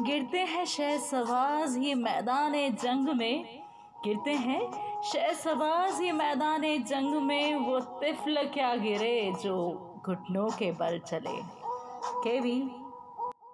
गिरते हैं शहसवाज ये मैदान जंग में। गिरते हैं शहसवाज ये मैदान जंग में। वो तिफल क्या गिरे जो घुटनों के बल चले। केवी